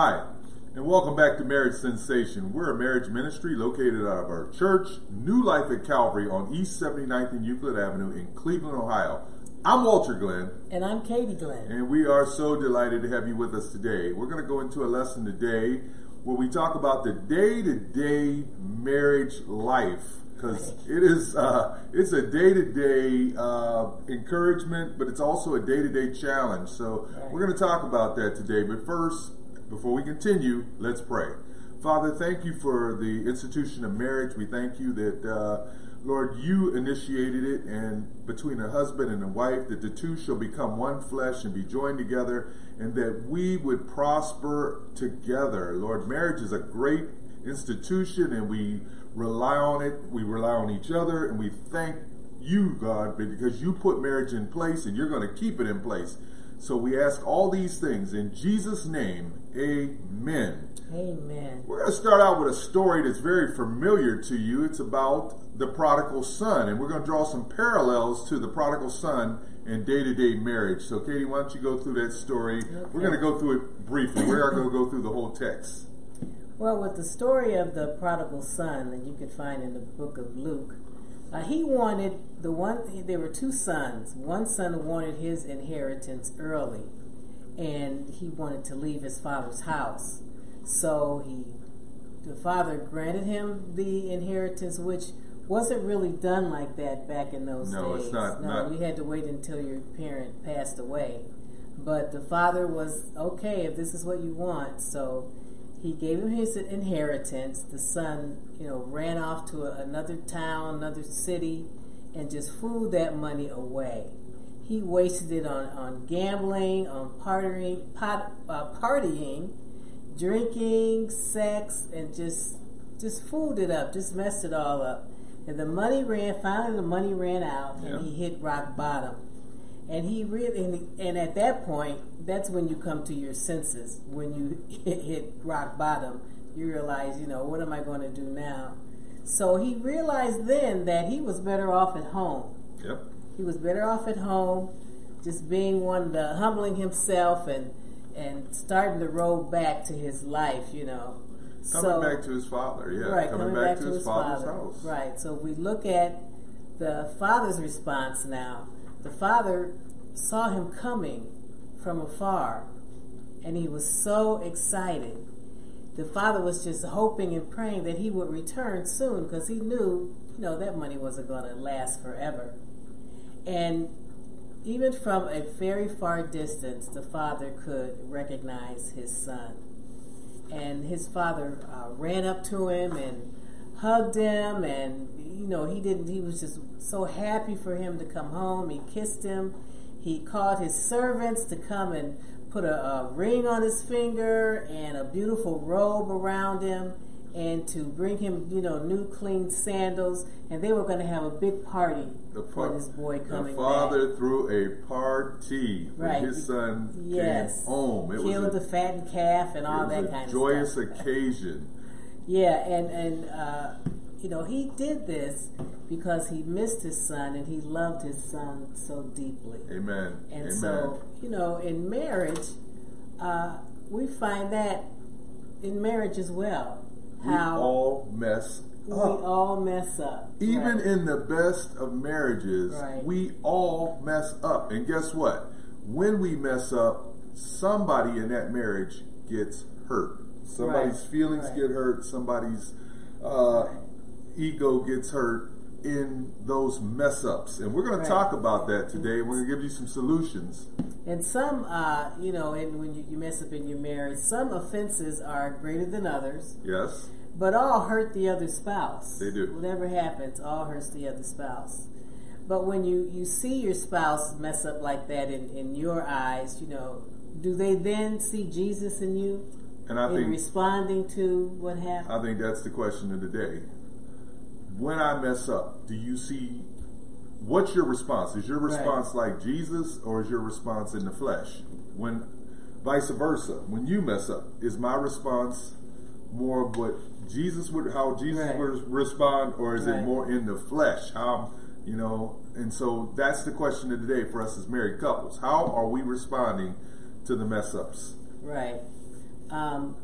Hi, and welcome back to Marriage Sensation. We're a marriage ministry located out of our church, New Life at Calvary on East 79th and Euclid Avenue in Cleveland, Ohio. I'm Walter Glenn. And I'm Katy Glenn. And we are so delighted to have you with us today. We're going to go into a lesson today where we talk about the day to day marriage life. Because it is, uh, it's a day to day encouragement, but it's also a day to day challenge. So right. we're going to talk about that today. But first, before we continue, let's pray. Father, thank you for the institution of marriage. We thank you that, uh, Lord, you initiated it, and between a husband and a wife, that the two shall become one flesh and be joined together, and that we would prosper together. Lord, marriage is a great institution, and we rely on it. We rely on each other, and we thank you, God, because you put marriage in place, and you're going to keep it in place. So we ask all these things in Jesus' name. Amen. Amen. We're going to start out with a story that's very familiar to you. It's about the prodigal son, and we're going to draw some parallels to the prodigal son in day to day marriage. So, Katy, why don't you go through that story? Okay. We're going to go through it briefly. We're not going to go through the whole text. Well, with the story of the prodigal son that you can find in the book of Luke, uh, he wanted the one, there were two sons. One son wanted his inheritance early, and he wanted to leave his father's house. So he, the father granted him the inheritance, which wasn't really done like that back in those no, days. It's not, no, not. we had to wait until your parent passed away. But the father was okay if this is what you want. So he gave him his inheritance. The son, you know, ran off to a, another town, another city, and just fooled that money away. He wasted it on, on gambling, on partying, pot, uh, partying, drinking, sex, and just just fooled it up, just messed it all up. And the money ran. Finally, the money ran out, and yeah. he hit rock bottom. And he really, and, and at that point, that's when you come to your senses. When you hit, rock bottom, you realize, you know, what am I going to do now? So he realized then that he was better off at home. Yep. He was better off at home, just being one, the humbling himself and and starting the road back to his life. You know. Coming so, back to his father, yeah. Right, coming, coming back, back, to, his, his father's father. house. Right. So we look at the father's response now. The father saw him coming from afar, and he was so excited. The father was just hoping and praying that he would return soon because he knew, you know, that money wasn't going to last forever. And even from a very far distance, the father could recognize his son. And his father uh, ran up to him and hugged him, and you know he didn't. He was just so happy for him to come home. He kissed him he called his servants to come and put a, a ring on his finger and a beautiful robe around him and to bring him, you know, new clean sandals, and they were going to have a big party the for this boy coming The father back. threw a party right. when his son yes. came home. It Killed was a, the fattened calf and all that kind of joyous occasion. Yeah, and and uh, you know he did this because he missed his son and he loved his son so deeply. Amen. And Amen. so, you know, in marriage, uh, we find that in marriage as well. How we all mess up. we up. all mess up. Even right. in the best of marriages, right. we all mess up. And guess what? When we mess up, somebody in that marriage gets hurt. Somebody's right. feelings get hurt. Somebody's uh, ego gets hurt in those mess ups. And we're going right. to talk about that today. We're going to give you some solutions. And some, uh, you know, and when you, you mess up in your marriage, some offenses are greater than others. Yes. But all hurt the other spouse. They do. Whatever happens, all hurts the other spouse. But when you, you see your spouse mess up like that in, in your eyes, you know, do they then see Jesus in you? And I in think responding to what happened. I think that's the question of the day when I mess up, do you see what's your response? Is your response right. like Jesus or is your response in the flesh? When vice versa, when you mess up, is my response more of what Jesus would how Jesus right. would respond, or is right. it more in the flesh? How you know, and so that's the question of the day for us as married couples. How are we responding to the mess ups? Right. Um,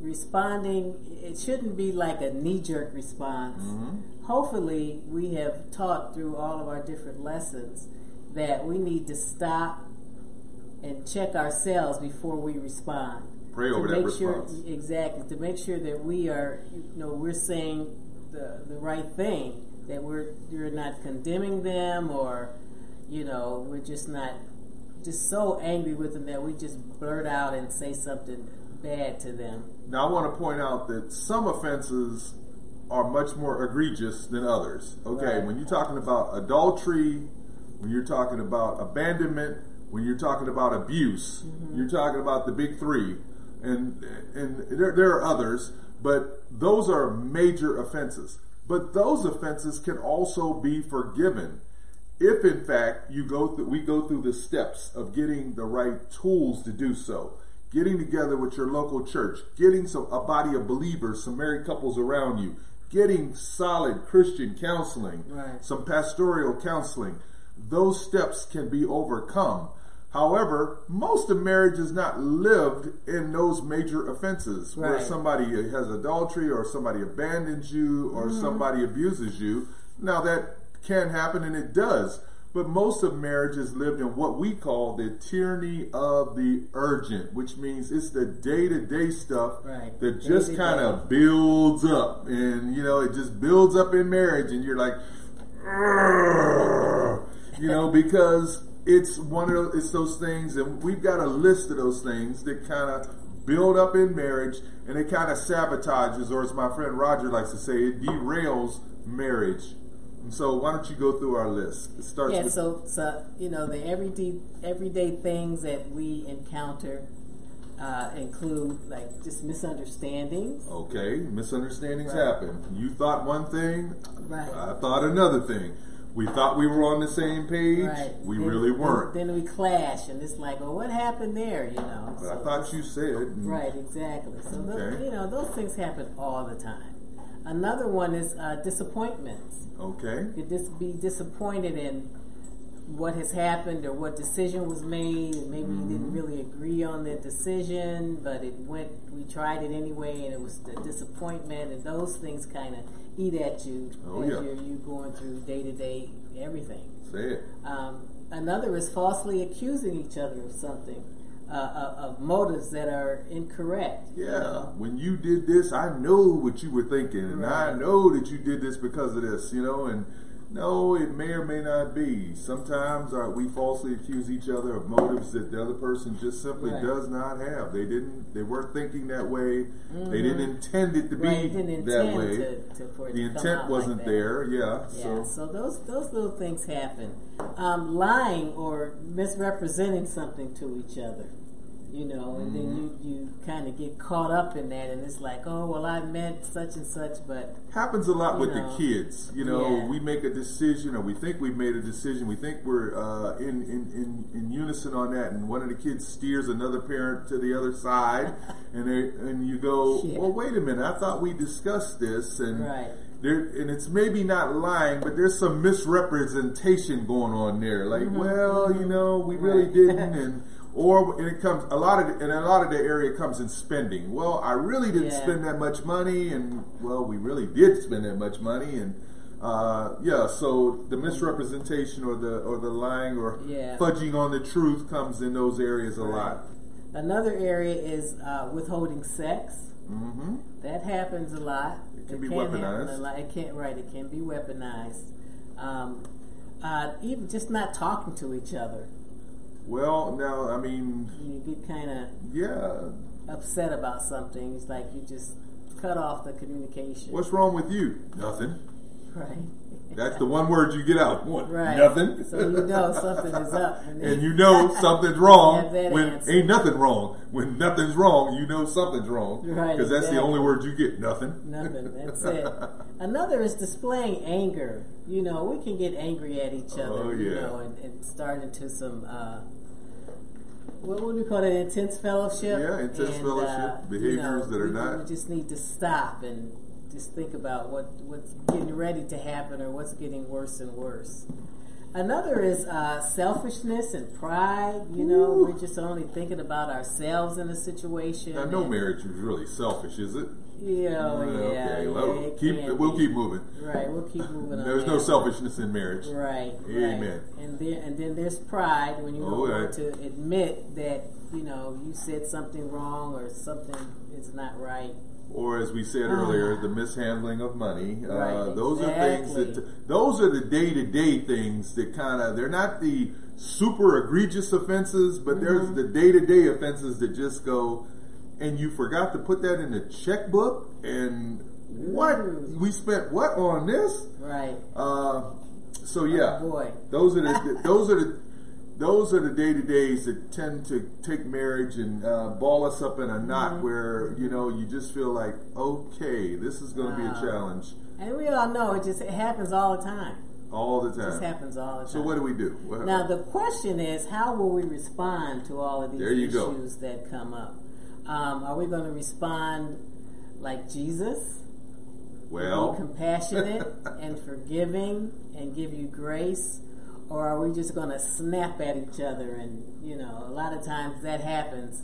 responding, it shouldn't be like a knee jerk response. Mm-hmm. Hopefully, we have taught through all of our different lessons that we need to stop and check ourselves before we respond. Pray over to that make sure, response. exactly, to make sure that we are, you know, we're saying the the right thing. That we're we're not condemning them, or you know, we're just not just so angry with them that we just blurt out and say something bad to them. Now, I want to point out that some offenses are much more egregious than others. Okay, Right. when you're talking about adultery, when you're talking about abandonment, when you're talking about abuse, mm-hmm. you're talking about the big three, and and there, there are others, but those are major offenses. But those offenses can also be forgiven if in fact you go through we go through the steps of getting the right tools to do so. Getting together with your local church getting some a body of believers some married couples around you getting solid christian counseling Right. some pastoral counseling. Those steps can be overcome. However most of marriage is not lived in those major offenses where somebody has adultery or somebody abandons you or mm-hmm. somebody abuses you. Now that can happen and it does. But most of marriage is lived in what we call the tyranny of the urgent, which means it's the day to day stuff Right. that just kind of builds up. And, you know, it just builds up in marriage, and you're like, you know, because it's one of those, it's those things, and we've got a list of those things that kind of build up in marriage, and it kind of sabotages, or as my friend Roger likes to say, it derails marriage. And so, why don't you go through our list? It starts Yeah, with so so you know the everyday everyday things that we encounter uh, include like just misunderstandings. okay, misunderstandings Right. happen. You thought one thing, Right. I thought another thing. We thought we were on the same page. Right. We Then- really weren't. Then, we clash, and it's like, well, what happened there? You know. but I thought you said. Right, exactly. So those, you know those things happen all the time. Another one is uh, disappointments. Okay. You could dis- be disappointed in what has happened or what decision was made, and maybe you didn't really agree on the decision, but it went. We tried it anyway, and it was the disappointment, and those things kind of eat at you Oh, as yeah. you're you going through day to day everything. Say it. Um, another is falsely accusing each other of something, uh, of, of motives that are incorrect. Yeah. When you did this, I know what you were thinking, and I know that you did this because of this. You know, and no, it may or may not be. Sometimes uh, we falsely accuse each other of motives that the other person just simply Right. does not have. They didn't. They weren't thinking that way. They didn't intend it to be Mm-hmm. Right, didn't that way. to, to, the intent wasn't like there. Yeah. Yeah, So so those those little things happen. Um, lying or misrepresenting something to each other, you know, and then Mm-hmm. you, you kind of get caught up in that, and it's like, oh well, I meant such and such, but happens a lot with know. the kids. You know, Yeah. we make a decision, or we think we've made a decision. We think we're uh, in, in, in, in unison on that, and one of the kids steers another parent to the other side, and they, and you go, Yeah. well, wait a minute, I thought we discussed this, and Right. there, and it's maybe not lying, but there's some misrepresentation going on there. Like, Mm-hmm. well, you know, we really Right. didn't, and or and it comes a lot of, and a lot of the area comes in spending. Well, I really didn't Yeah. spend that much money, and well, we really did spend that much money, and uh, yeah. So the misrepresentation or the or the lying or Yeah. fudging on the truth comes in those areas a lot. another area is uh, withholding sex. hmm That happens a lot. It can be happen weaponized. It can't right. It can be weaponized. Um, uh, even just not talking to each other. Well, now I mean, You get kind of yeah. upset about something. It's like you just cut off the communication. What's wrong with you? Nothing. right? That's the one word you get out. What? Right. Nothing. So you know something is up. And, you know something's wrong when answer. ain't nothing wrong. When nothing's wrong, you know something's wrong. Right, Because that's the only word you get. Nothing. Nothing. That's it. Another is displaying anger. You know, we can get angry at each other. Oh, You know, and, and start into some. Uh, what would we call it? Intense fellowship. Yeah, intense And, fellowship. uh, Behaviors you know, that are we, not- We just need to stop and just think about what what's getting ready to happen or what's getting worse and worse. Another is uh, selfishness and pride. You know, Ooh. we're just only thinking about ourselves in a situation. Now, no and, marriage is really selfish, is it? You know, Uh, yeah. okay, yeah, well, it keep we'll be. keep moving. Right, we'll keep moving on. There's no selfishness in marriage. Right. Amen. Right. And then and then there's pride when you Oh, don't right. want to admit that you know you said something wrong or something is not right. Or as we said earlier, the mishandling of money. Uh, Right, those are things that those are the day to day things that kind of they're not the super egregious offenses, but Mm-hmm. there's the day to day offenses that just go. And you forgot to put that in the checkbook, and what Ooh. we spent what on this? Right. Uh, so yeah, Oh, boy. those are the those are the those are the day to days that tend to take marriage and uh, ball us up in a knot Mm-hmm. where you know you just feel like okay, this is going to be a challenge And we all know it just it happens all the time. all the It just happens all the time. So what do we do? What- Now the question is, how will we respond to all of these you go. issues that come up? Um, are we going to respond like Jesus? well, be compassionate and forgiving and give you grace or are we just going to snap at each other? And you know a lot of times that happens.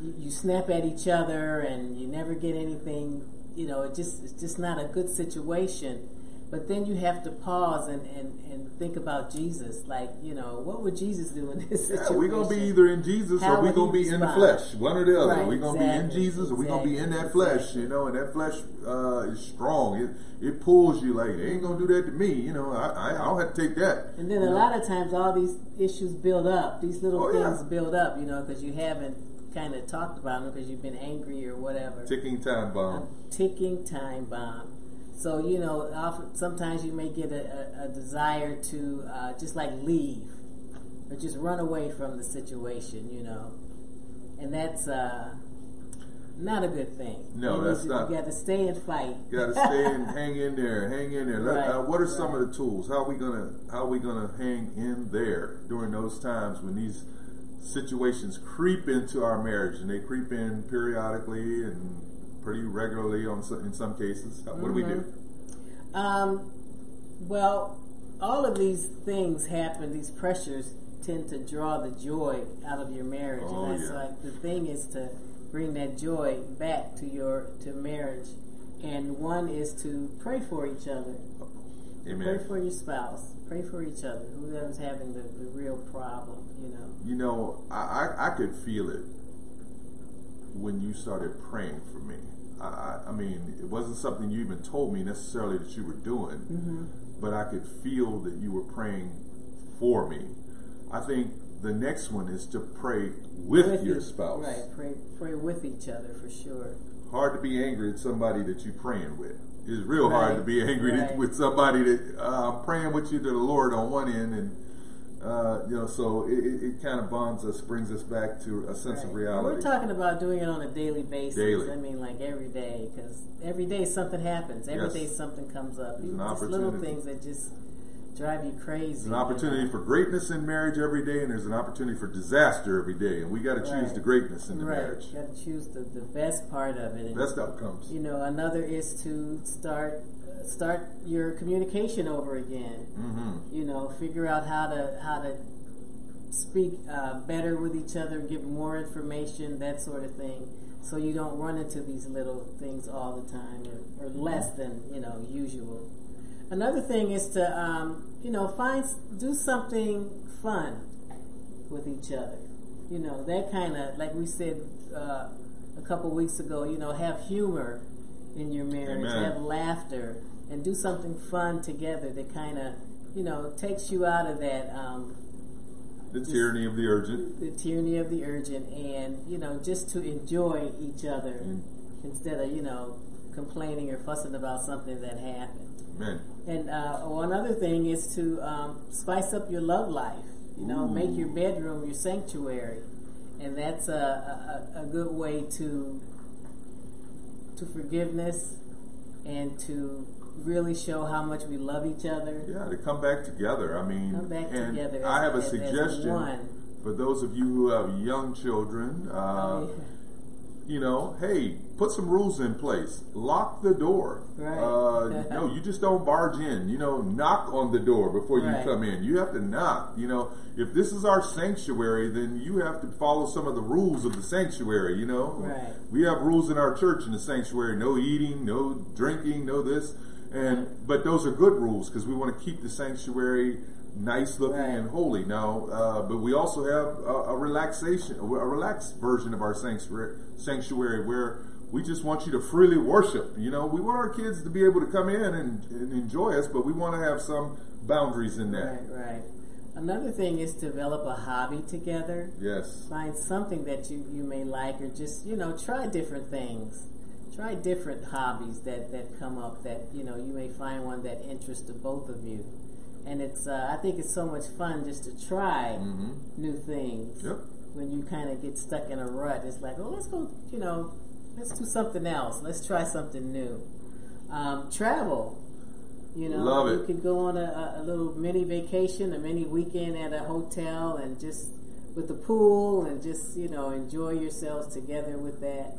You, you snap at each other and you never get anything you know it just it's just not a good situation but then you have to pause and, and, and think about Jesus like you know what would Jesus do in this yeah, situation we're going to be either in Jesus How or we're going to be in the flesh, one or the other. Right, we're going to be in exactly, Jesus or we're going to be in that flesh, exactly. you know, and that flesh uh, is strong. It it pulls you like they ain't going to do that to me, you know. I, I I don't have to take that. And then a know. lot of times, all these issues build up. These little Oh, yeah. things build up, you know, because you haven't kind of talked about them because you've been angry or whatever. ticking time bomb. A ticking time bomb. So you know, often, sometimes you may get a, a, a desire to uh, just like leave or just run away from the situation, you know, and that's uh, not a good thing. No, You that's not- You got to stay and fight. You got to stay and hang in there, hang in there. Right, uh, what are some of the tools? How are we gonna how are we gonna hang in there during those times when these situations creep into our marriage and they creep in periodically and pretty regularly on in some cases? What do we do? Um, well, all of these things happen. These pressures tend to draw the joy out of your marriage, Oh, and that's yeah. like the thing is to bring that joy back to your to marriage. And one is to pray for each other. Amen. Pray for your spouse. Pray for each other. Whoever's having the, the real problem, you know. You know, I, I, I could feel it when you started praying for me. I, I, mean, it wasn't something you even told me necessarily that you were doing, Mm-hmm. but I could feel that you were praying for me. I think the next one is to pray with, your spouse. right? Pray pray with each other for sure. Hard to be angry at somebody that you're praying with. It's real hard to be angry right. with somebody that uh, praying with you to the Lord on one end, and uh, you know, so it, it, it kind of bonds us, brings us back to a sense of Right. And reality. We're talking about doing it on a daily basis. Daily. I mean, like every day, because every day something happens. Every Yes. day something comes up. An Just little things that just drive you crazy. There's an opportunity for greatness in marriage every day, and there's an opportunity for disaster every day, and we got to choose Right. the greatness in the right. marriage. You got to choose the, the best part of it. And, Best outcomes. you know, another is to start start your communication over again. hmm You know, figure out how to how to speak uh, better with each other, give more information, that sort of thing, so you don't run into these little things all the time, or, or less than you know usual. Another thing is to um, you know find do something fun with each other. You know that kind of like we said uh, a couple weeks ago. You know, have humor in your marriage, Amen. have laughter, and do something fun together that kind of you know takes you out of that um, The tyranny of the urgent. the tyranny of the urgent, and you know just to enjoy each other Mm. instead of you know complaining or fussing about something that happened. Man, And uh, one other thing is to um, spice up your love life. You know, Ooh. make your bedroom your sanctuary, and that's a, a, a good way to to forgiveness and to really show how much we love each other. yeah, to come back together. I mean, Come back and together I have a as- as suggestion one. for those of you who have young children. Uh, Oh, yeah. you know, hey, put some rules in place. Lock the door. Right. Uh, no, you just don't barge in. You know, knock on the door before you Right. come in. You have to knock. You know, if this is our sanctuary, then you have to follow some of the rules of the sanctuary. You know, Right. we have rules in our church in the sanctuary: no eating, no drinking, no this. And but those are good rules because we want to keep the sanctuary nice looking Right. and holy. Now, uh, but we also have a, a relaxation, a relaxed version of our sanctuary, sanctuary where we just want you to freely worship. You know, we want our kids to be able to come in and, and enjoy us, but we want to have some boundaries in that. Right, right. Another thing is develop a hobby together. Yes. Find something that you, you may like or just, you know, try different things. Try different hobbies that, that come up that, you know, you may find one that interests the both of you. And it's, uh, I think it's so much fun just to try hmm new things. Yep. When you kind of get stuck in a rut, it's like, oh, let's go, you know, let's do something else. Let's try something new. Um, travel. You know, Love you it. could go on a, a little mini vacation, a mini weekend at a hotel, and just with the pool, and just you know enjoy yourselves together with that.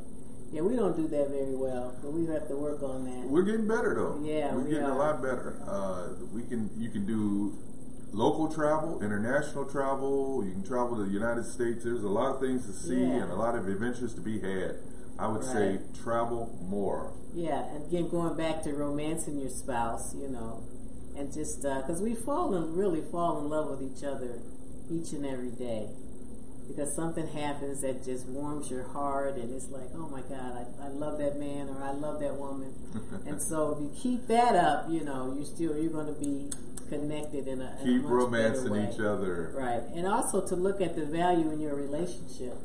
Yeah, we don't do that very well, but we have to work on that. We're getting better though. Yeah, we're we getting a lot better. Uh, we can you can do local travel, international travel. You can travel to the United States. There's a lot of things to see Yeah. and a lot of adventures to be had. I would say travel more. Yeah, and again, going back to romancing your spouse, you know, and just uh, because we fall in, really fall in love with each other each and every day. Because something happens that just warms your heart, and it's like, oh my God, I, I love that man or I love that woman. and so if you keep that up, you know, you're still you're going to be connected in a, in Keep romancing each other. Right. And also to look at the value in your relationship.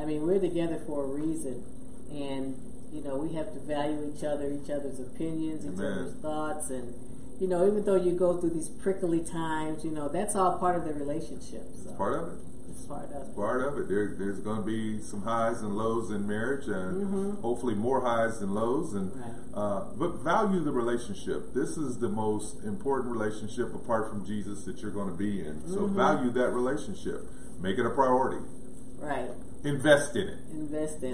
I mean, we're together for a reason. And, you know, we have to value each other, each other's opinions, each Amen. other's thoughts. And, you know, even though you go through these prickly times, you know, that's all part of the relationship. So Part of it. it's part of it. Part of it. There, there's going to be some highs and lows in marriage, and Mhm. hopefully more highs than lows. And Right. uh, but value the relationship. This is the most important relationship apart from Jesus that you're going to be in. So Mhm. value that relationship. Make it a priority. Right. Invest in it Invest in it.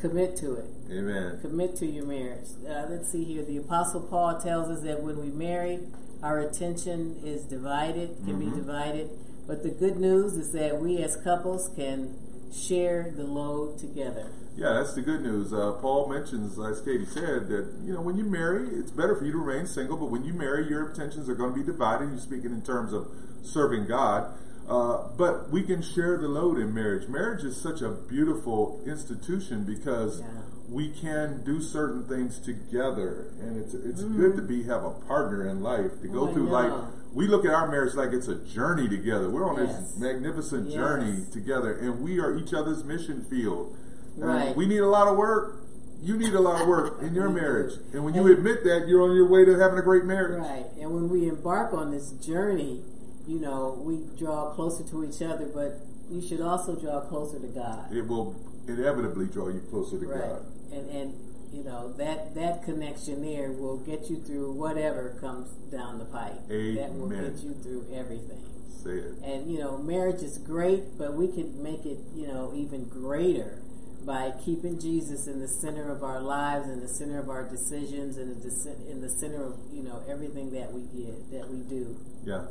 Commit to it. Amen. Commit to your marriage. Uh, let's see here. The Apostle Paul tells us that when we marry, our attention is divided, can be Mhm. divided. But the good news is that we as couples can share the load together. Yeah, that's the good news. Uh, Paul mentions, as Katy said, that you know when you marry, it's better for you to remain single. But when you marry, your attentions are going to be divided. You're speaking in terms of serving God. Uh, but we can share the load in marriage. Marriage is such a beautiful institution because Yeah. we can do certain things together, and it's it's Mhm. good to be have a partner in life to go Oh, through life. We look at our marriage like it's a journey together. We're on Yes. this magnificent Yes. journey together, and we are each other's mission field. And Right. we need a lot of work. You need a lot of work in your marriage, and when you admit that, you're on your way to having a great marriage. Right. And when we embark on this journey, you know, we draw closer to each other, but you should also draw closer to God. It will inevitably draw you closer to right. God. And and you know that that connection there will get you through whatever comes down the pipe. Amen. That will get you through everything. Say it. And you know, marriage is great, but we can make it you know even greater by keeping Jesus in the center of our lives, in the center of our decisions, and in the ce- in the center of you know everything that we get that we do. Yeah.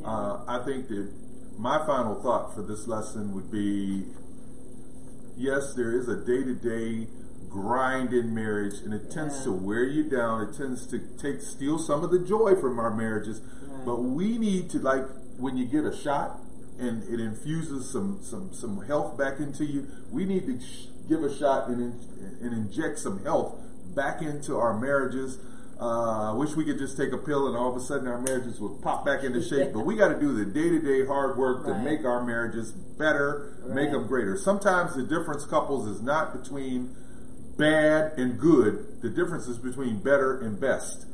Yeah. Uh, I think that my final thought for this lesson would be yes, there is a day to day grind in marriage, and it tends to wear you down. It tends to take steal some of the joy from our marriages. Right. But we need to like when you get a shot and it infuses some some some health back into you. We need to sh- give a shot and in, and inject some health back into our marriages. Uh, I wish we could just take a pill and all of a sudden our marriages would pop back into shape. But we got to do the day to day hard work to make our marriages better, make them greater. Sometimes the difference, couples, is not between bad and good. The difference is between better and best.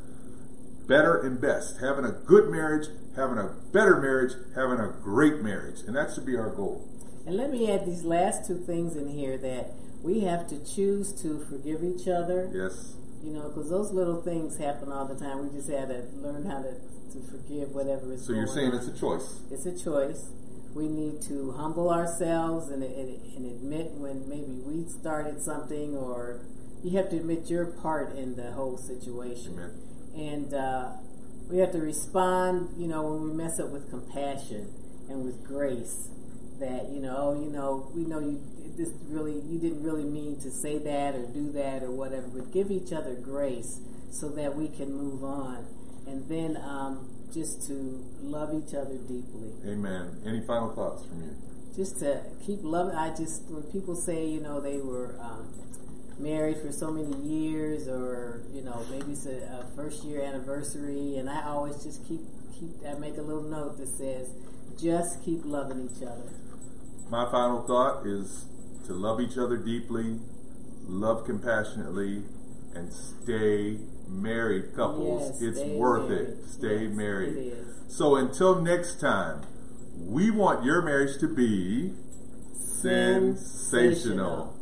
Better and best. Having a good marriage, having a better marriage, having a great marriage. And that should be our goal. And let me add these last two things in here that we have to choose to forgive each other. Yes. You know, because those little things happen all the time. We just had to learn how to, to forgive whatever is So you're saying on. it's a choice. It's a choice. we need to humble ourselves and, and, and admit when maybe we started something, or you have to admit your part in the whole situation. Amen. And uh, we have to respond, you know, when we mess up with compassion and with grace. That you know, oh, you know, we know you this really you didn't really mean to say that or do that or whatever, but give each other grace so that we can move on. And then um, just to love each other deeply. Amen. Any final thoughts from you? Just to keep loving. I just when people say you know they were um, married for so many years, or you know maybe it's a, a first year anniversary, and I always just keep keep. I make a little note that says just keep loving each other. My final thought is to love each other deeply, love compassionately, and stay married couples. Yes, it's worth married. it. Stay Yes, married. it. So until next time, we want your marriage to be sensational. Sensational.